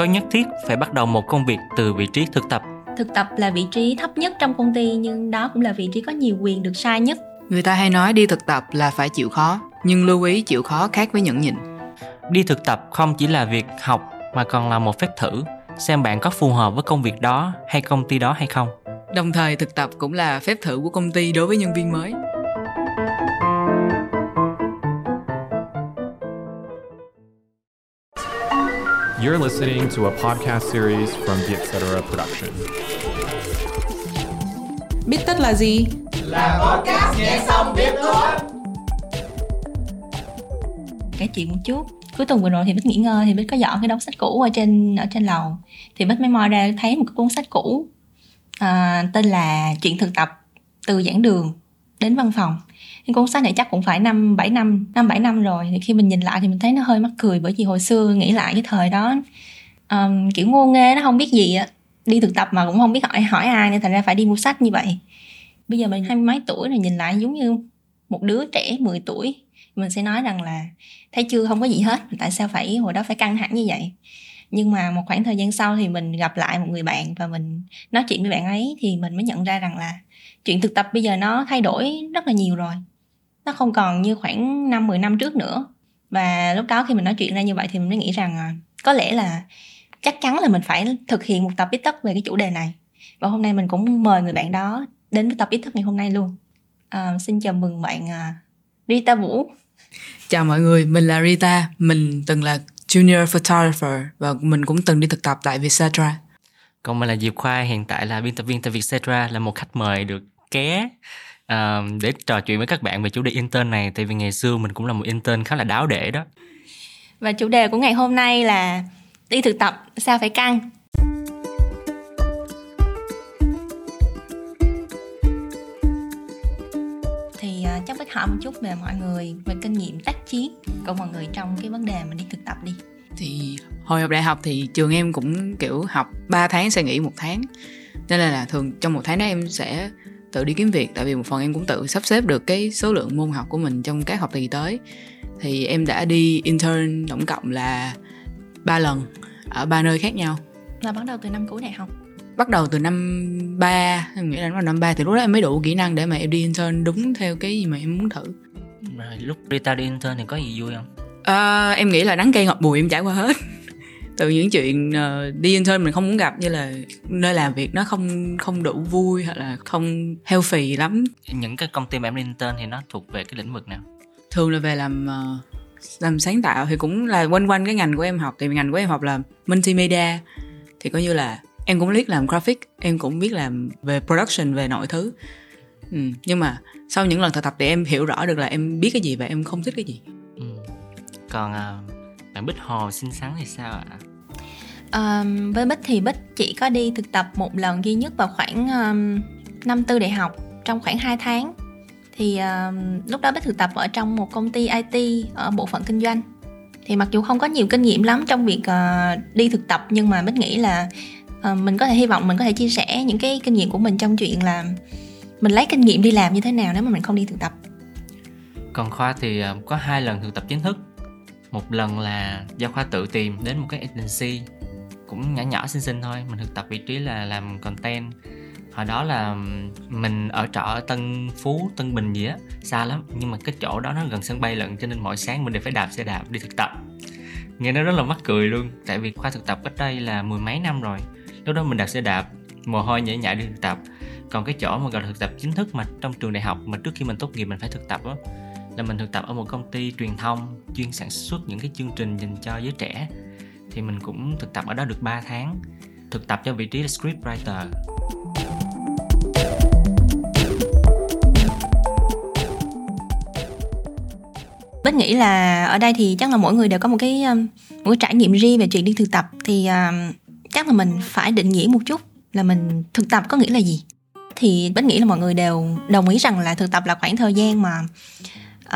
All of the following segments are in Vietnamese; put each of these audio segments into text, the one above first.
có nhất thiết phải bắt đầu một công việc từ vị trí thực tập. Thực tập là vị trí thấp nhất trong công ty nhưng đó cũng là vị trí có nhiều quyền được sai nhất. Người ta hay nói đi thực tập là phải chịu khó nhưng lưu ý chịu khó khác với nhẫn nhịn. Đi thực tập không chỉ là việc học mà còn là một phép thử xem bạn có phù hợp với công việc đó hay công ty đó hay không. Đồng thời thực tập cũng là phép thử của công ty đối với nhân viên mới You're listening to a podcast series from the Etc. Production. Biết tất là gì? Là podcast nghe xong biết thôi. Kể chuyện một chút. Cuối tuần vừa rồi thì Bích nghỉ ngơi thì Bích có dọn cái đống sách cũ ở trên ở trên lầu. Thì Bích mới moi ra thấy một cái cuốn sách cũ à, tên là Chuyện thực tập từ giảng đường đến văn phòng cái cuốn sách này chắc cũng phải năm bảy năm năm bảy năm rồi. Thì khi mình nhìn lại thì mình thấy nó hơi mắc cười bởi vì hồi xưa nghĩ lại cái thời đó um, kiểu ngô nghê nó không biết gì á. Đi thực tập mà cũng không biết hỏi hỏi ai nên thành ra phải đi mua sách như vậy. Bây giờ mình hai mươi mấy tuổi rồi nhìn lại giống như một đứa trẻ 10 tuổi. Mình sẽ nói rằng là thấy chưa không có gì hết tại sao phải hồi đó phải căng thẳng như vậy? Nhưng mà một khoảng thời gian sau thì mình gặp lại một người bạn và mình nói chuyện với bạn ấy thì mình mới nhận ra rằng là chuyện thực tập bây giờ nó thay đổi rất là nhiều rồi nó không còn như khoảng năm 10 năm trước nữa. Và lúc đó khi mình nói chuyện ra như vậy thì mình mới nghĩ rằng à, có lẽ là chắc chắn là mình phải thực hiện một tập ít tất về cái chủ đề này. Và hôm nay mình cũng mời người bạn đó đến với tập ít tất ngày hôm nay luôn. À, xin chào mừng bạn uh, Rita Vũ. Chào mọi người mình là Rita. Mình từng là junior photographer và mình cũng từng đi thực tập tại Vietcetera. Còn mình là Diệp Khoa hiện tại là biên tập viên tại Vietcetera là một khách mời được ké uh, để trò chuyện với các bạn về chủ đề intern này tại vì ngày xưa mình cũng là một intern khá là đáo để đó. Và chủ đề của ngày hôm nay là đi thực tập sao phải căng? Thì uh, chắc phải hỏi một chút về mọi người về kinh nghiệm tác chiến của mọi người trong cái vấn đề mà đi thực tập đi. Thì hồi học đại học thì trường em cũng kiểu học 3 tháng sẽ nghỉ một tháng. Nên là, là thường trong một tháng đó em sẽ tự đi kiếm việc tại vì một phần em cũng tự sắp xếp được cái số lượng môn học của mình trong các học kỳ tới. Thì em đã đi intern tổng cộng là ba lần ở ba nơi khác nhau. Là bắt đầu từ năm cuối đại học. Bắt đầu từ năm ba em nghĩ là vào năm ba thì lúc đó em mới đủ kỹ năng để mà em đi intern đúng theo cái gì mà em muốn thử. Rồi lúc đi tao đi intern thì có gì vui không? À, em nghĩ là đắng cay ngọt bùi em trải qua hết từ những chuyện uh, đi intern mình không muốn gặp như là nơi làm việc nó không không đủ vui hoặc là không healthy lắm. Những cái công ty mà em đi intern thì nó thuộc về cái lĩnh vực nào? Thường là về làm uh, làm sáng tạo thì cũng là quanh quanh cái ngành của em học. Thì ngành của em học là multimedia thì coi như là em cũng biết làm graphic em cũng biết làm về production về nội thứ. Ừ. nhưng mà sau những lần thực tập thì em hiểu rõ được là em biết cái gì và em không thích cái gì. Ừ. còn uh, bạn bích hồ xinh xắn thì sao ạ um, với bích thì bích chỉ có đi thực tập một lần duy nhất vào khoảng um, năm tư đại học. Trong khoảng 2 tháng thì um, lúc đó bích thực tập ở trong một công ty IT ở bộ phận kinh doanh. Thì mặc dù không có nhiều kinh nghiệm lắm trong việc uh, đi thực tập nhưng mà bích nghĩ là uh, mình có thể hy vọng mình có thể chia sẻ những cái kinh nghiệm của mình trong chuyện là mình lấy kinh nghiệm đi làm như thế nào nếu mà mình không đi thực tập. Còn khoa thì ờ, có hai lần thực tập chính thức. Một lần là do khoa tự tìm đến một cái agency cũng nhỏ nhỏ xinh xinh thôi. Mình thực tập vị trí là làm content. Hồi đó là mình ở trọ ở Tân Phú, Tân Bình gì á, xa lắm. Nhưng mà cái chỗ đó nó gần sân bay lận, cho nên mỗi sáng mình đều phải đạp xe đạp đi thực tập. Nghe nó rất là mắc cười luôn, tại vì khoa thực tập cách đây là mười mấy năm rồi. Lúc đó mình đạp xe đạp, mồ hôi nhễ nhại đi thực tập. Còn cái chỗ mà gọi là thực tập chính thức mà trong trường đại học mà trước khi mình tốt nghiệp mình phải thực tập á, là mình thực tập ở một công ty truyền thông chuyên sản xuất những cái chương trình dành cho giới trẻ thì mình cũng thực tập ở đó được 3 tháng. Thực tập cho vị trí là script writer. Bích nghĩ là ở đây thì chắc là mỗi người đều có một cái um, một cái trải nghiệm riêng về chuyện đi thực tập. Thì uh, chắc là mình phải định nghĩa một chút là mình thực tập có nghĩa là gì? Thì Bích nghĩ là mọi người đều đồng ý rằng là thực tập là khoảng thời gian mà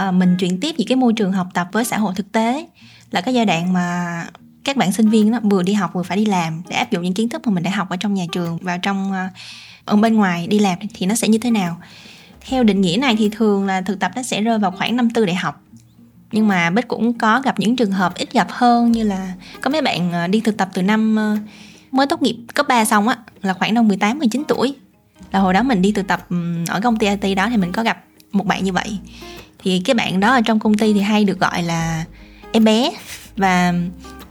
uh, mình chuyển tiếp những cái môi trường học tập với xã hội thực tế. Là cái giai đoạn mà các bạn sinh viên đó vừa đi học vừa phải đi làm để áp dụng những kiến thức mà mình đã học ở trong nhà trường vào trong ờ, ở bên ngoài đi làm thì nó sẽ như thế nào. Theo định nghĩa này thì thường là thực tập nó sẽ rơi vào khoảng năm tư đại học. Nhưng mà bích cũng có gặp những trường hợp ít gặp hơn như là có mấy bạn ờ, đi thực tập từ năm ờ, mới tốt nghiệp cấp 3 xong á, là khoảng năm 18 19 tuổi. Là hồi đó mình đi thực tập ở công ty IT đó thì mình có gặp một bạn như vậy. Thì cái bạn đó ở trong công ty thì hay được gọi là em bé. Và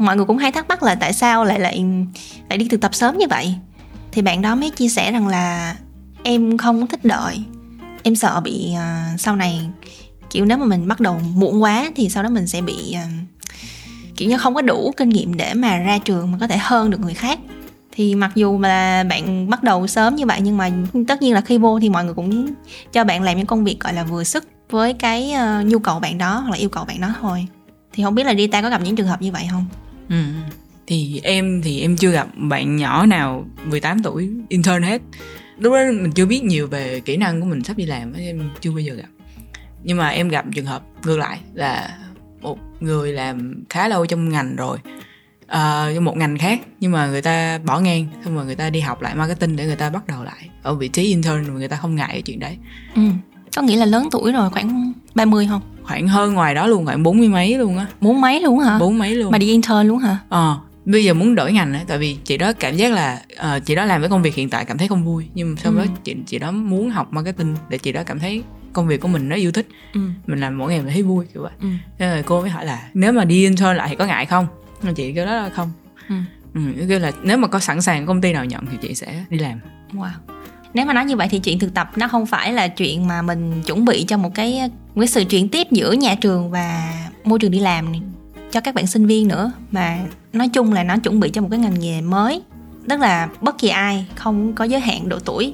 mọi người cũng hay thắc mắc là tại sao lại lại lại đi thực tập sớm như vậy? Thì bạn đó mới chia sẻ rằng là em không thích đợi. Em sợ bị uh, sau này kiểu nếu mà mình bắt đầu muộn quá thì sau đó mình sẽ bị uh, kiểu như không có đủ kinh nghiệm để mà ra trường mà có thể hơn được người khác. Thì mặc dù mà bạn bắt đầu sớm như vậy nhưng mà tất nhiên là khi vô thì mọi người cũng cho bạn làm những công việc gọi là vừa sức với cái uh, nhu cầu bạn đó hoặc là yêu cầu bạn đó thôi. Thì không biết là Rita có gặp những trường hợp như vậy không? Ừ. Thì em thì em chưa gặp bạn nhỏ nào 18 tuổi intern hết. Lúc đó mình chưa biết nhiều về kỹ năng của mình sắp đi làm em chưa bao giờ gặp. Nhưng mà em gặp trường hợp ngược lại là một người làm khá lâu trong ngành rồi uh, trong một ngành khác nhưng mà người ta bỏ ngang xong rồi người ta đi học lại marketing để người ta bắt đầu lại ở vị trí intern người ta không ngại cái chuyện đấy ừ. có nghĩa là lớn tuổi rồi khoảng 30 không khoảng hơn ngoài đó luôn khoảng bốn mươi mấy luôn á bốn mấy luôn hả bốn mấy luôn mà đi intern luôn hả Ờ, bây giờ muốn đổi ngành ấy, tại vì chị đó cảm giác là ờ, chị đó làm với công việc hiện tại cảm thấy không vui nhưng sau Ừ. đó chị chị đó muốn học marketing để chị đó cảm thấy công việc của mình nó yêu thích ừ. mình làm mỗi ngày mình thấy vui kiểu vậy Ừ. nên là cô mới hỏi là nếu mà đi intern lại thì có ngại không chị kêu đó là không Ừ. ừ, kêu là nếu mà có sẵn sàng công ty nào nhận thì chị sẽ đi làm Wow. Nếu mà nói như vậy thì chuyện thực tập nó không phải là chuyện mà mình chuẩn bị cho một cái một cái sự chuyển tiếp giữa nhà trường và môi trường đi làm này, cho các bạn sinh viên nữa mà nói chung là nó chuẩn bị cho một cái ngành nghề mới tức là bất kỳ ai không có giới hạn độ tuổi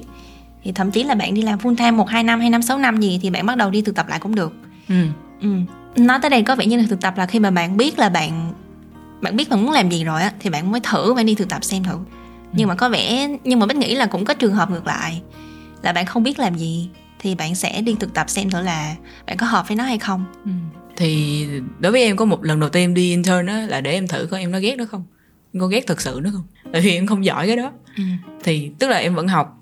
thì thậm chí là bạn đi làm full time một hai năm hai năm sáu năm gì thì bạn bắt đầu đi thực tập lại cũng được ừ. Ừ. Nói tới đây có vẻ như là thực tập là khi mà bạn biết là bạn bạn biết bạn muốn làm gì rồi á thì bạn mới thử bạn đi thực tập xem thử. Nhưng mà có vẻ nhưng mà Bích nghĩ là cũng có trường hợp ngược lại. Là bạn không biết làm gì thì bạn sẽ đi thực tập xem thử là bạn có hợp với nó hay không. Ừ. thì đối với em có một lần đầu tiên em đi intern đó là để em thử coi em nó ghét nó không? Em có ghét thật sự nó không? Tại vì em không giỏi cái đó. Ừ. thì tức là em vẫn học.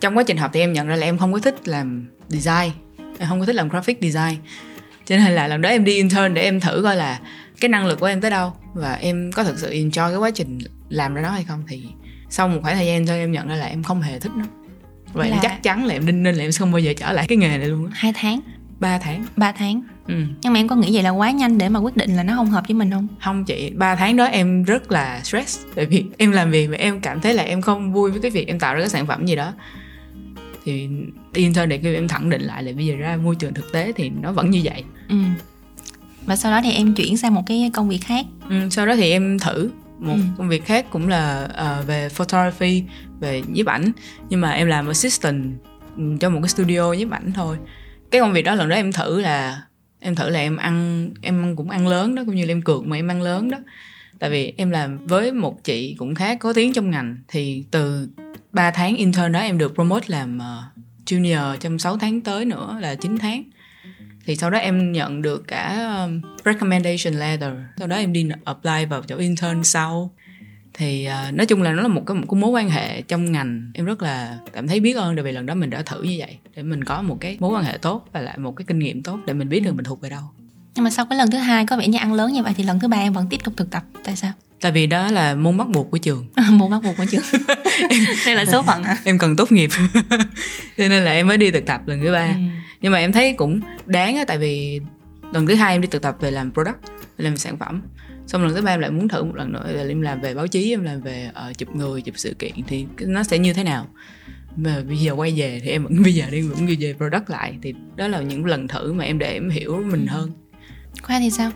Trong quá trình học thì em nhận ra là em không có thích làm design. Em không có thích làm graphic design. Cho nên là lần đó em đi intern để em thử coi là cái năng lực của em tới đâu và em có thực sự enjoy cái quá trình làm ra nó hay không thì sau một khoảng thời gian thôi em nhận ra là em không hề thích nó và em Là- chắc chắn là em đinh ninh là em sẽ không bao giờ trở lại cái nghề này luôn á Hai tháng, ba tháng ba tháng. ừ. Nhưng mà em có nghĩ vậy là quá nhanh để mà quyết định là nó không hợp với mình không? không chị ba tháng đó em rất là stress tại vì em làm việc mà em cảm thấy là em không vui với cái việc em tạo ra cái sản phẩm gì đó thì intern để kêu em khẳng định lại là bây giờ ra môi trường thực tế thì nó vẫn như vậy Ừ. Và sau đó thì em chuyển sang một cái công việc khác. ừ, sau đó thì em thử một Ừ. công việc khác cũng là ờ, về photography về nhiếp ảnh. Nhưng mà em làm assistant ừ, cho một cái studio nhiếp ảnh thôi. Cái công việc đó lần đó em thử là em thử là em ăn em cũng ăn lớn đó cũng như là em cược mà em ăn lớn đó. Tại vì em làm với một chị cũng khá có tiếng trong ngành thì từ 3 tháng intern đó em được promote làm ờ, junior trong 6 tháng tới nữa là 9 tháng thì sau đó em nhận được cả um, recommendation letter sau đó em đi apply vào chỗ intern sau thì uh, nói chung là nó là một cái một cái mối quan hệ trong ngành em rất là cảm thấy biết ơn tại vì lần đó mình đã thử như vậy để mình có một cái mối quan hệ tốt và lại một cái kinh nghiệm tốt để mình biết được mình thuộc về đâu Nhưng mà sau cái lần thứ hai có vẻ như ăn lớn như vậy thì lần thứ ba em vẫn tiếp tục thực tập. Tại sao? tại vì đó là môn bắt buộc của trường Một bắt buộc của trường. Đây là số phận hả? em cần tốt nghiệp cho nên là em mới đi thực tập lần thứ ba Ừ. nhưng mà em thấy cũng đáng á tại vì lần thứ hai em đi thực tập về làm product làm sản phẩm. Xong lần thứ ba em lại muốn thử một lần nữa là em làm về báo chí em làm về ờ, chụp người chụp sự kiện thì nó sẽ như thế nào? Mà bây giờ quay về thì em vẫn bây giờ đi vẫn đi về product lại thì đó là những lần thử mà em để em hiểu mình hơn. Khoa thì sao?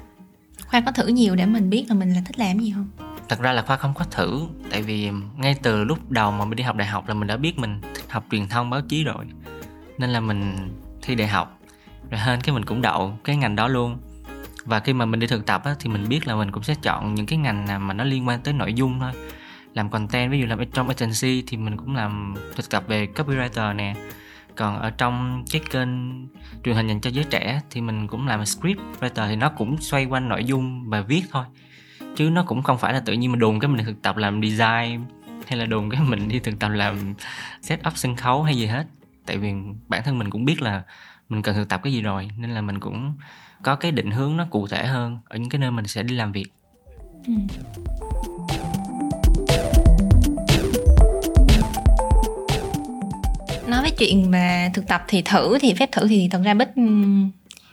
Khoa có thử nhiều để mình biết là mình là thích làm gì không? thật ra là khoa không có thử tại vì ngay từ lúc đầu mà mình đi học đại học là mình đã biết mình thích học truyền thông báo chí rồi. Nên là mình thi đại học rồi hên cái mình cũng đậu cái ngành đó luôn. Và khi mà mình đi thực tập á, thì mình biết là mình cũng sẽ chọn những cái ngành nào mà nó liên quan tới nội dung thôi. Làm content ví dụ làm trong agency thì mình cũng làm thực tập về copywriter nè. Còn ở trong cái kênh truyền hình dành cho giới trẻ thì mình cũng làm script writer thì nó cũng xoay quanh nội dung và viết thôi. Chứ nó cũng không phải là tự nhiên mình đùn cái mình thực tập làm design hay là đùn cái mình đi thực tập làm set up sân khấu hay gì hết tại vì bản thân mình cũng biết là mình cần thực tập cái gì rồi, nên là mình cũng có cái định hướng nó cụ thể hơn ở những cái nơi mình sẽ đi làm việc. Ừ. nói về chuyện mà thực tập thì thử, thì phép thử thì thật ra bích ừ,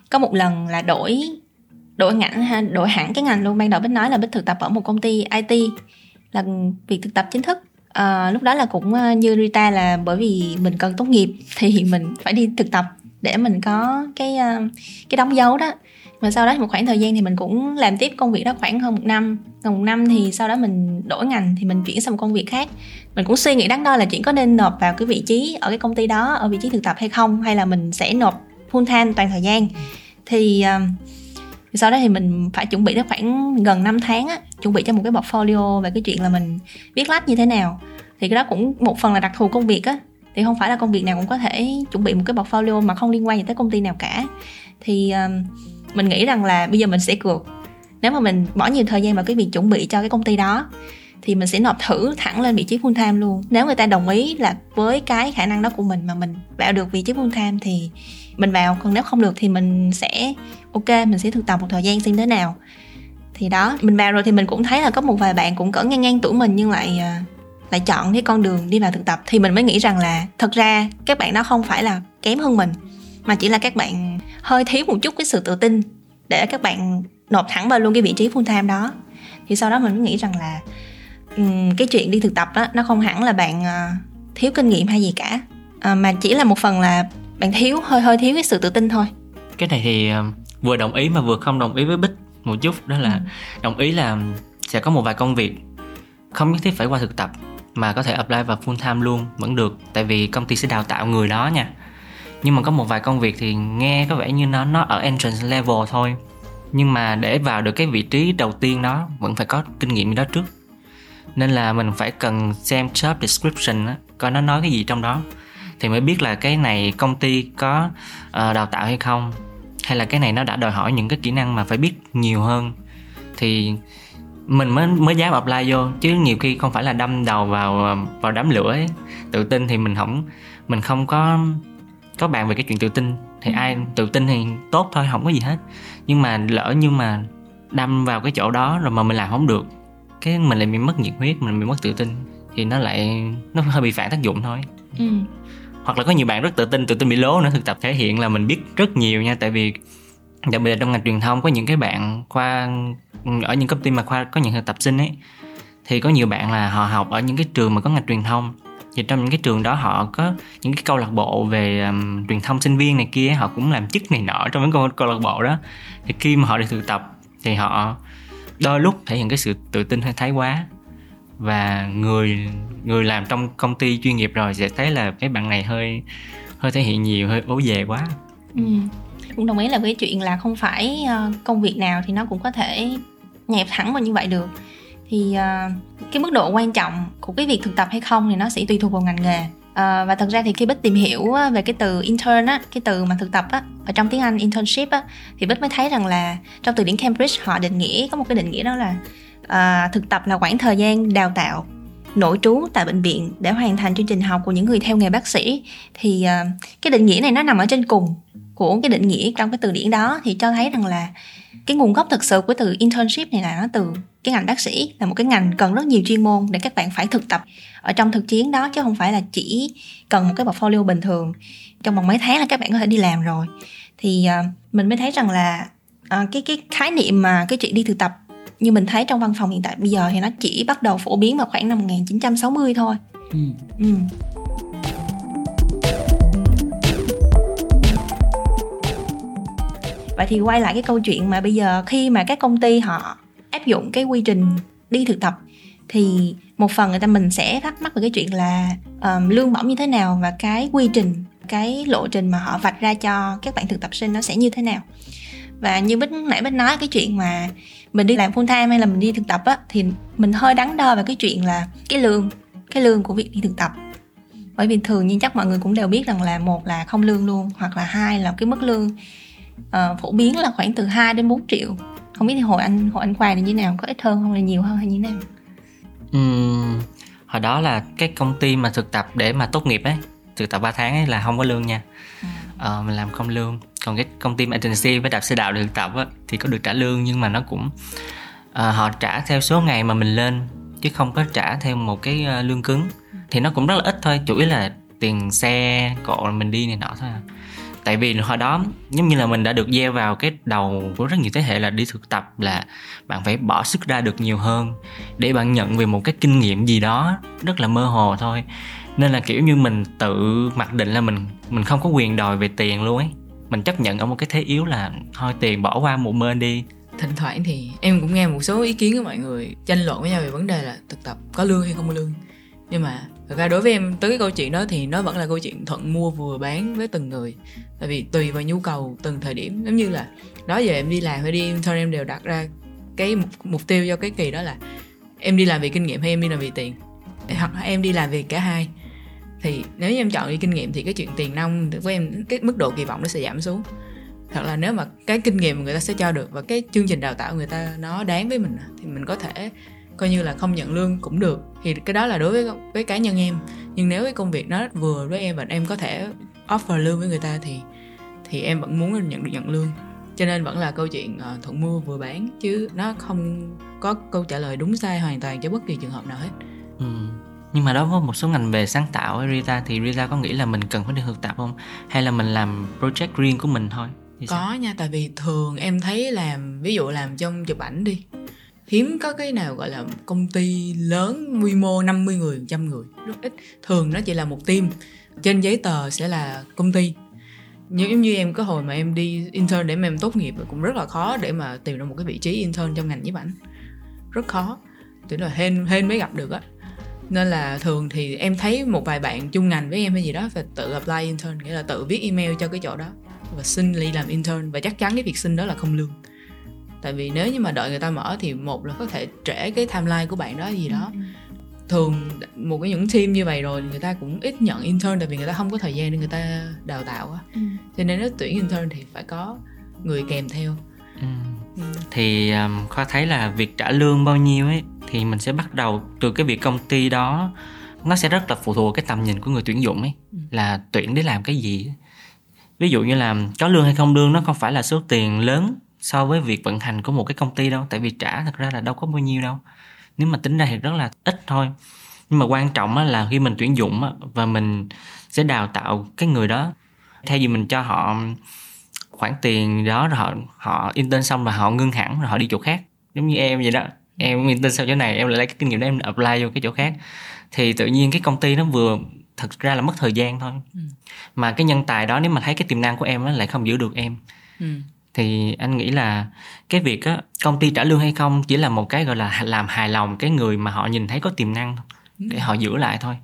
có một lần là đổi đổi ngành ha, đổi hẳn cái ngành luôn. Ban đầu bích nói là bích thực tập ở một công ty it là việc thực tập chính thức à, lúc đó là cũng ờ, như Rita là bởi vì mình cần tốt nghiệp thì mình phải đi thực tập để mình có cái ờ, cái đóng dấu đó. Mà sau đó một khoảng thời gian thì mình cũng làm tiếp công việc đó khoảng hơn một năm. Gần một năm thì sau đó mình đổi ngành thì mình chuyển sang một công việc khác. Mình cũng suy nghĩ đắn đo là chuyện có nên nộp vào cái vị trí ở cái công ty đó ở vị trí thực tập hay không hay là mình sẽ nộp full time toàn thời gian. Thì thì sau đó thì mình phải chuẩn bị tới khoảng gần 5 tháng á chuẩn bị cho một cái portfolio về cái chuyện là mình viết lách như thế nào. Thì cái đó cũng một phần là đặc thù công việc á. Thì không phải là công việc nào cũng có thể chuẩn bị một cái portfolio mà không liên quan gì tới công ty nào cả. Thì um, mình nghĩ rằng là bây giờ mình sẽ cược. Nếu mà mình bỏ nhiều thời gian vào cái việc chuẩn bị cho cái công ty đó thì mình sẽ nộp thử thẳng lên vị trí full time luôn. Nếu người ta đồng ý là với cái khả năng đó của mình mà mình vào được vị trí full time thì mình vào còn nếu không được thì mình sẽ ok mình sẽ thực tập một thời gian xem thế nào. Thì đó mình vào rồi thì mình cũng thấy là có một vài bạn cũng cỡ ngang ngang tuổi mình nhưng lại à, lại chọn cái con đường đi vào thực tập. Thì mình mới nghĩ rằng là thật ra các bạn đó không phải là kém hơn mình mà chỉ là các bạn hơi thiếu một chút cái sự tự tin để các bạn nộp thẳng vào luôn cái vị trí full time đó. Thì sau đó mình mới nghĩ rằng là cái chuyện đi thực tập đó nó không hẳn là bạn uh, thiếu kinh nghiệm hay gì cả. Uh, mà chỉ là một phần là bạn thiếu hơi hơi thiếu cái sự tự tin thôi cái này thì ờ, vừa đồng ý mà vừa không đồng ý với bích một chút. Đó là ừ. đồng ý là sẽ có một vài công việc không nhất thiết phải qua thực tập mà có thể apply vào full time luôn vẫn được. Tại vì công ty sẽ đào tạo người đó nha. Nhưng mà có một vài công việc thì nghe có vẻ như nó nó ở entrance level thôi. Nhưng mà để vào được cái vị trí đầu tiên đó vẫn phải có kinh nghiệm đó trước. Nên là mình phải cần xem job description á coi nó nói cái gì trong đó thì mới biết là cái này công ty có uh, đào tạo hay không hay là cái này nó đã đòi hỏi những cái kỹ năng mà phải biết nhiều hơn thì mình mới mới dám apply vô chứ nhiều khi không phải là đâm đầu vào vào đám lửa ấy. tự tin thì mình không mình không có có bạn về cái chuyện tự tin thì ừ. ai tự tin thì tốt thôi không có gì hết nhưng mà lỡ như mà đâm vào cái chỗ đó rồi mà mình làm không được cái mình lại bị mất nhiệt huyết mình bị mất tự tin thì nó lại nó hơi bị phản tác dụng thôi ừ hoặc là có nhiều bạn rất tự tin tự tin bị lố nữa thực tập thể hiện là mình biết rất nhiều nha. Tại vì đặc biệt là trong ngành truyền thông có những cái bạn khoa ở những công ty mà khoa có những thực tập sinh ấy thì có nhiều bạn là họ học ở những cái trường mà có ngành truyền thông. Thì trong những cái trường đó họ có những cái câu lạc bộ về um, truyền thông sinh viên này kia họ cũng làm chức này nọ trong những câu, câu lạc bộ đó. Thì khi mà họ đi thực tập thì họ đôi lúc thể hiện cái sự tự tin hơi thái quá và người người làm trong công ty chuyên nghiệp rồi sẽ thấy là cái bạn này hơi hơi thể hiện nhiều hơi ố về quá. Ừ. cũng đồng ý là với chuyện là không phải ờ, công việc nào thì nó cũng có thể nhẹp thẳng vào như vậy được. Thì ờ, cái mức độ quan trọng của cái việc thực tập hay không thì nó sẽ tùy thuộc vào ngành nghề. À, và thật ra thì khi bích tìm hiểu về cái từ intern á cái từ mà thực tập á ở trong tiếng anh internship á thì bích mới thấy rằng là trong từ điển cambridge họ định nghĩa có một cái định nghĩa đó là à, thực tập là khoảng thời gian đào tạo nội trú tại bệnh viện để hoàn thành chương trình học của những người theo nghề bác sĩ. Thì à, cái định nghĩa này nó nằm ở trên cùng của cái định nghĩa trong cái từ điển đó. Thì cho thấy rằng là cái nguồn gốc thực sự của từ internship này là nó từ cái ngành bác sĩ là một cái ngành cần rất nhiều chuyên môn để các bạn phải thực tập ở trong thực chiến đó chứ không phải là chỉ cần một cái portfolio bình thường. Trong vòng mấy tháng là các bạn có thể đi làm rồi. Thì uh, mình mới thấy rằng là uh, cái cái khái niệm mà cái chuyện đi thực tập như mình thấy trong văn phòng hiện tại bây giờ thì nó chỉ bắt đầu phổ biến vào khoảng năm 1960 thôi ừ. Ừ. vậy thì quay lại cái câu chuyện mà bây giờ khi mà các công ty họ áp dụng cái quy trình đi thực tập thì một phần người ta mình sẽ thắc mắc về cái chuyện là um, lương bổng như thế nào và cái quy trình cái lộ trình mà họ vạch ra cho các bạn thực tập sinh nó sẽ như thế nào và như bích nãy bích nói cái chuyện mà mình đi làm full time hay là mình đi thực tập á thì mình hơi đắn đo về cái chuyện là cái lương cái lương của việc đi thực tập. Bởi vì thường như chắc mọi người cũng đều biết rằng là một là không lương luôn hoặc là hai là cái mức lương uh, phổ biến là khoảng từ 2 đến 4 triệu. Không biết thì hồi anh hồi anh khoa thì như nào có ít hơn không là nhiều hơn hay như thế nào? Uhm, hồi đó là cái công ty mà thực tập để mà tốt nghiệp ấy thực tập 3 tháng ấy là không có lương nha. Ừ. ờ, mình làm không lương còn cái công ty agency với đạp xe đạp được thực tập á, thì có được trả lương nhưng mà nó cũng à, họ trả theo số ngày mà mình lên chứ không có trả theo một cái uh, lương cứng. Thì nó cũng rất là ít thôi chủ yếu là tiền xe cộ mình đi này nọ thôi à. tại vì hồi đó giống như là mình đã được gieo vào cái đầu của rất nhiều thế hệ là đi thực tập là bạn phải bỏ sức ra được nhiều hơn để bạn nhận về một cái kinh nghiệm gì đó rất là mơ hồ thôi. Nên là kiểu như mình tự mặc định là mình mình không có quyền đòi về tiền luôn ấy mình chấp nhận ở một cái thế yếu là thôi tiền bỏ qua một bên đi. Thỉnh thoảng thì em cũng nghe một số ý kiến của mọi người tranh luận với nhau về vấn đề là thực tập có lương hay không có lương. Nhưng mà thực ra đối với em tới cái câu chuyện đó thì nó vẫn là câu chuyện thuận mua vừa bán với từng người. Tại vì tùy vào nhu cầu từng thời điểm. Giống như là đó giờ em đi làm hay đi intern em đều đặt ra cái mục, mục tiêu cho cái kỳ đó là em đi làm vì kinh nghiệm hay em đi làm vì tiền. Hoặc em đi làm vì cả hai thì nếu như em chọn đi kinh nghiệm thì cái chuyện tiền nong với em cái mức độ kỳ vọng nó sẽ giảm xuống. Hoặc là nếu mà cái kinh nghiệm người ta sẽ cho được và cái chương trình đào tạo người ta nó đáng với mình thì mình có thể coi như là không nhận lương cũng được. Thì cái đó là đối với với cá nhân em. Nhưng nếu cái công việc nó vừa với em và em có thể offer lương với người ta thì thì em vẫn muốn nhận được nhận lương. Cho nên vẫn là câu chuyện uh, thuận mua vừa bán chứ nó không có câu trả lời đúng sai hoàn toàn cho bất kỳ trường hợp nào hết. Ừ nhưng mà đối với một số ngành về sáng tạo ấy Rita thì Rita có nghĩ là mình cần phải đi thực tập không? Hay là mình làm project riêng của mình thôi? Thì có sao? nha tại vì thường em thấy làm ví dụ làm trong chụp ảnh đi hiếm có cái nào gọi là công ty lớn quy mô 50 người, trăm người. Rất ít. Thường nó chỉ là một team. Trên giấy tờ sẽ là công ty. Giống như em có hồi mà em đi intern để mà em tốt nghiệp cũng rất là khó để mà tìm được một cái vị trí intern trong ngành nhiếp ảnh rất khó. Tức là hên hên mới gặp được á nên là thường thì em thấy một vài bạn chung ngành với em hay gì đó phải tự apply intern nghĩa là tự viết email cho cái chỗ đó và xin đi làm intern và chắc chắn cái việc xin đó là không lương tại vì nếu như mà đợi người ta mở thì một là có thể trễ cái timeline của bạn đó gì đó ừ. thường một cái những team như vậy rồi người ta cũng ít nhận intern tại vì người ta không có thời gian để người ta đào tạo á ừ. cho nên nếu tuyển intern thì phải có người kèm theo ừ. Ừ. thì um, khoa thấy là việc trả lương bao nhiêu ấy thì mình sẽ bắt đầu từ cái việc công ty đó nó sẽ rất là phụ thuộc cái tầm nhìn của người tuyển dụng ấy ừ. là tuyển để làm cái gì ví dụ như là có lương hay không lương nó không phải là số tiền lớn so với việc vận hành của một cái công ty đâu tại vì trả thật ra là đâu có bao nhiêu đâu nếu mà tính ra thì rất là ít thôi nhưng mà quan trọng là khi mình tuyển dụng và mình sẽ đào tạo cái người đó thay vì mình cho họ khoản tiền đó rồi họ họ intern xong rồi họ ngưng hẳn rồi họ đi chỗ khác giống như em vậy đó em intern sau chỗ này em lại lấy cái kinh nghiệm đó em apply vô cái chỗ khác thì tự nhiên cái công ty nó vừa thật ra là mất thời gian thôi ừ. mà cái nhân tài đó nếu mà thấy cái tiềm năng của em nó lại không giữ được em ừ. thì anh nghĩ là cái việc á công ty trả lương hay không chỉ là một cái gọi là làm hài lòng cái người mà họ nhìn thấy có tiềm năng ừ. để họ giữ lại thôi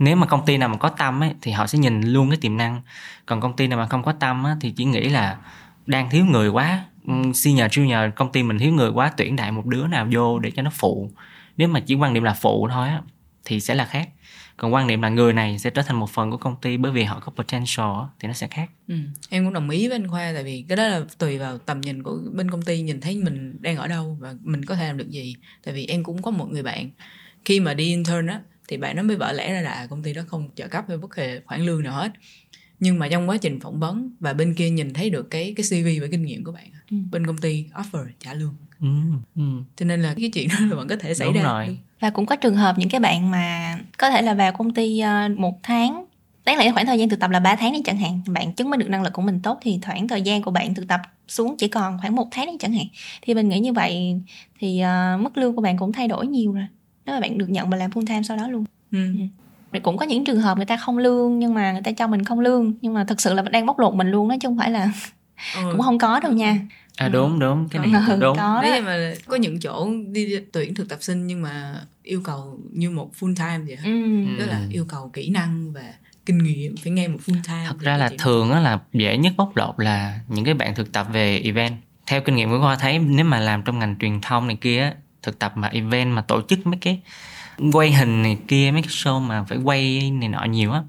nếu mà công ty nào mà có tâm ấy, thì họ sẽ nhìn luôn cái tiềm năng. Còn công ty nào mà không có tâm ấy, thì chỉ nghĩ là đang thiếu người quá. Ừ, senior junior công ty mình thiếu người quá tuyển đại một đứa nào vô để cho nó phụ. Nếu mà chỉ quan điểm là phụ thôi á thì sẽ là khác. Còn quan niệm là người này sẽ trở thành một phần của công ty bởi vì họ có potential thì nó sẽ khác. Ừ. em cũng đồng ý với anh khoa tại vì cái đó là tùy vào tầm nhìn của bên công ty nhìn thấy mình đang ở đâu và mình có thể làm được gì. Tại vì em cũng có một người bạn khi mà đi intern á thì bạn nó mới vỡ lẽ ra là công ty đó không trợ cấp hay bất kỳ khoản lương nào hết nhưng mà trong quá trình phỏng vấn và bên kia nhìn thấy được cái cái cv và kinh nghiệm của bạn ừ. bên công ty offer trả lương ừ. Ừ. cho nên là cái chuyện đó là vẫn có thể xảy Đúng ra rồi và cũng có trường hợp những cái bạn mà có thể là vào công ty ờ, một tháng đáng lẽ khoảng thời gian thực tập là 3 tháng đi chẳng hạn bạn chứng minh được năng lực của mình tốt thì khoảng thời gian của bạn thực tập xuống chỉ còn khoảng một tháng đi chẳng hạn thì mình nghĩ như vậy thì uh, mức lương của bạn cũng thay đổi nhiều rồi nếu mà bạn được nhận mà làm full time sau đó luôn ừ. ừ. cũng có những trường hợp người ta không lương nhưng mà người ta cho mình không lương nhưng mà thực sự là đang bóc lột mình luôn đó chứ không phải là ừ. cũng không có đâu nha à đúng đúng cái này ừ, đúng có nếu mà có những chỗ đi tuyển thực tập sinh nhưng mà yêu cầu như một full time vậy ừ. tức là yêu cầu kỹ năng và kinh nghiệm phải nghe một full time thật ra là thường á là dễ nhất bóc lột là những cái bạn thực tập về event theo kinh nghiệm của khoa thấy nếu mà làm trong ngành truyền thông này kia á thực tập mà event mà tổ chức mấy cái quay hình này kia mấy cái show mà phải quay này nọ nhiều á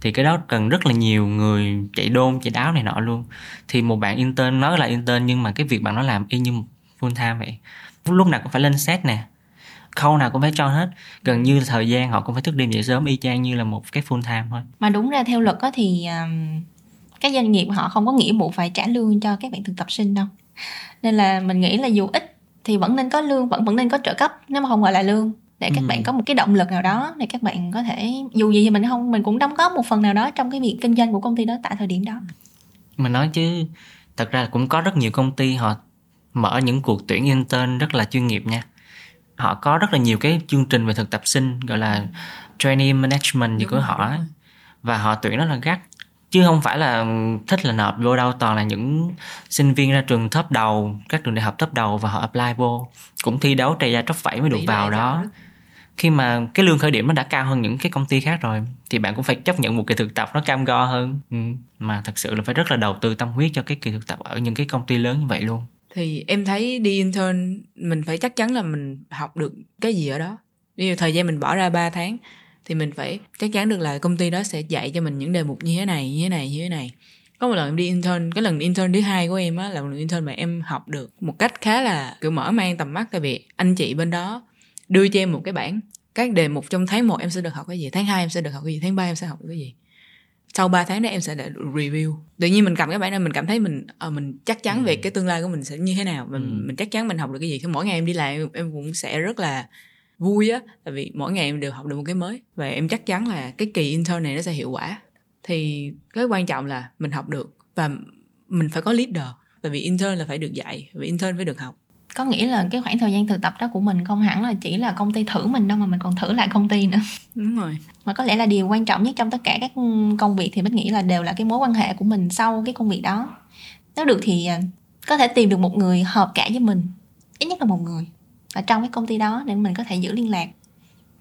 thì cái đó cần rất là nhiều người chạy đôn chạy đáo này nọ luôn. Thì một bạn intern nói là intern nhưng mà cái việc bạn nó làm y như full time vậy. Lúc nào cũng phải lên set nè khâu nào cũng phải cho hết. Gần như thời gian họ cũng phải thức đêm dậy sớm y chang như là một cái full time thôi. Mà đúng ra theo luật á thì um, các doanh nghiệp họ không có nghĩa vụ phải trả lương cho các bạn thực tập sinh đâu. Nên là mình nghĩ là dù ít thì vẫn nên có lương vẫn vẫn nên có trợ cấp nếu mà không gọi là lương. Để các Ừ. bạn có một cái động lực nào đó để các bạn có thể dù gì thì mình không mình cũng đóng góp một phần nào đó trong cái việc kinh doanh của công ty đó tại thời điểm đó. Mình nói chứ thật ra cũng có rất nhiều công ty họ mở những cuộc tuyển intern rất là chuyên nghiệp nha. Họ có rất là nhiều cái chương trình về thực tập sinh gọi là training management gì của họ và họ tuyển rất là gắt chứ không phải là thích là nộp vô đâu toàn là những sinh viên ra trường top đầu các trường đại học top đầu và họ apply vô cũng thi đấu trầy da tróc vẫy mới được vào đó. khi mà cái lương khởi điểm nó đã cao hơn những cái công ty khác rồi thì bạn cũng phải chấp nhận một kỳ thực tập nó cam go hơn ừ. mà thật sự là phải rất là đầu tư tâm huyết cho cái kỳ thực tập ở những cái công ty lớn như vậy luôn thì em thấy đi intern mình phải chắc chắn là mình học được cái gì ở đó ví dụ thời gian mình bỏ ra 3 tháng thì mình phải chắc chắn được là công ty đó sẽ dạy cho mình những đề mục như thế này như thế này như thế này. Có một lần em đi intern cái lần intern thứ hai của em á là một lần intern mà em học được một cách khá là kiểu mở mang tầm mắt. Tại vì anh chị bên đó đưa cho em một cái bảng các đề mục trong tháng 1 em sẽ được học cái gì tháng 2 em sẽ được học cái gì tháng 3 em sẽ học cái gì. Sau 3 tháng đó em sẽ được review. Tự nhiên mình cầm cái bản này mình cảm thấy mình ờ, mình chắc chắn về cái tương lai của mình sẽ như thế nào mình Ừ. mình chắc chắn mình học được cái gì. Khi mỗi ngày em đi làm em cũng sẽ rất là vui á tại vì mỗi ngày em đều học được một cái mới và em chắc chắn là cái kỳ intern này nó sẽ hiệu quả. Thì cái quan trọng là mình học được và mình phải có leader tại vì intern là phải được dạy vì intern phải được học. Có nghĩa là cái khoảng thời gian thực tập đó của mình không hẳn là chỉ là công ty thử mình đâu mà mình còn thử lại công ty nữa. Đúng rồi. Mà có lẽ là điều quan trọng nhất trong tất cả các công việc thì mình nghĩ là đều là cái mối quan hệ của mình sau cái công việc đó. Nếu được thì à, có thể tìm được một người hợp cả với mình ít nhất là một người ở trong cái công ty đó để mình có thể giữ liên lạc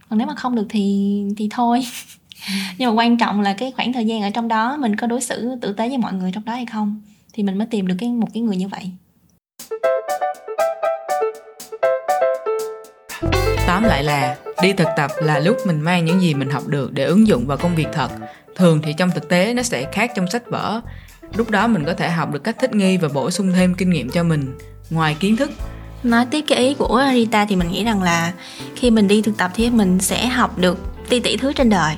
còn nếu mà không được thì thì thôi nhưng mà quan trọng là cái khoảng thời gian ở trong đó mình có đối xử tử tế với mọi người trong đó hay không thì mình mới tìm được cái một cái người như vậy Tóm lại là đi thực tập là lúc mình mang những gì mình học được để ứng dụng vào công việc thật. Thường thì trong thực tế nó sẽ khác trong sách vở. Lúc đó mình có thể học được cách thích nghi và bổ sung thêm kinh nghiệm cho mình. Ngoài kiến thức, nói tiếp cái ý của Rita thì mình nghĩ rằng là khi mình đi thực tập thì mình sẽ học được ti tỷ thứ trên đời.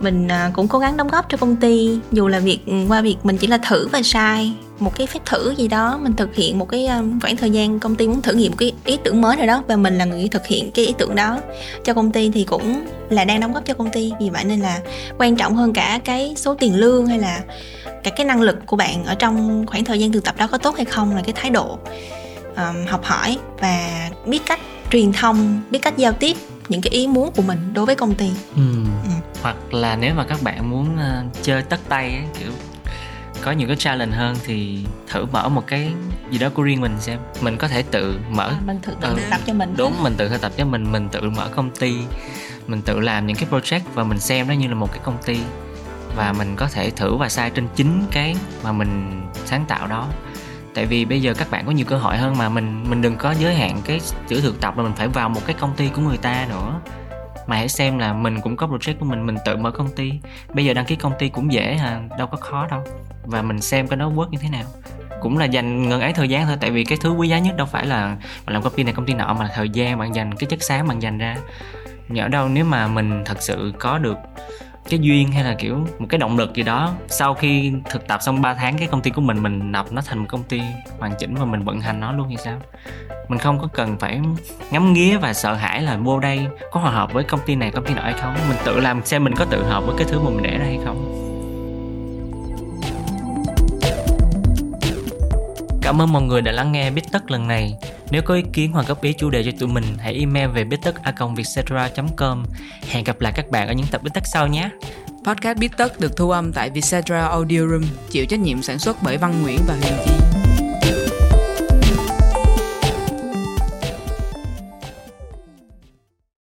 Mình à, cũng cố gắng đóng góp cho công ty, dù là việc ừ, qua việc mình chỉ là thử và sai, một cái phép thử gì đó, mình thực hiện một cái khoảng thời gian công ty muốn thử nghiệm một cái ý tưởng mới nào đó và mình là người thực hiện cái ý tưởng đó cho công ty thì cũng là đang đóng góp cho công ty. Vì vậy nên là quan trọng hơn cả cái số tiền lương hay là cả cái năng lực của bạn ở trong khoảng thời gian thực tập đó có tốt hay không là cái thái độ um, học hỏi và biết cách truyền thông biết cách giao tiếp những cái ý muốn của mình đối với công ty. Ừ. hoặc là nếu mà các bạn muốn ờ, chơi tất tay ấy, kiểu có nhiều cái challenge hơn thì thử mở một cái gì đó của riêng mình xem. Mình có thể tự mở. À, mình thử tự Ừ. tập cho mình đúng mình tự thực tập cho mình mình tự mở công ty mình tự làm những cái project và mình xem nó như là một cái công ty. Và mình có thể thử và sai trên chính cái mà mình sáng tạo đó tại vì bây giờ các bạn có nhiều cơ hội hơn mà mình mình đừng có giới hạn cái chữ thực tập là mình phải vào một cái công ty của người ta nữa. Mà hãy xem là mình cũng có project của mình mình tự mở công ty. Bây giờ đăng ký công ty cũng dễ hả đâu có khó đâu. Và mình xem cái nó work như thế nào. Cũng là dành ngần ấy thời gian thôi, tại vì cái thứ quý giá nhất đâu phải là bạn làm công ty này, công ty nọ, mà là thời gian bạn dành, cái chất xám bạn dành ra. Nhỡ đâu nếu mà mình thật sự có được cái duyên hay là, kiểu, một cái động lực gì đó, sau khi thực tập xong 3 tháng cái công ty của mình mình nập nó thành một công ty hoàn chỉnh và mình vận hành nó luôn hay sao? Mình không có cần phải ngắm nghía và sợ hãi là vô đây có hòa hợp với công ty này, công ty nọ hay không. Mình tự làm xem mình có tự hợp với cái thứ mà mình để ra hay không. Cảm ơn mọi người đã lắng nghe Bít Tất lần này. Nếu có ý kiến hoặc góp ý chủ đề cho tụi mình, hãy email về bittất.vietcetera.com. Hẹn gặp lại các bạn ở những tập Bít Tất sau nhé. podcast Biết Tất được thu âm tại Vietcetera Audio Room, chịu trách nhiệm sản xuất bởi Văn Nguyễn và Huyền Chi.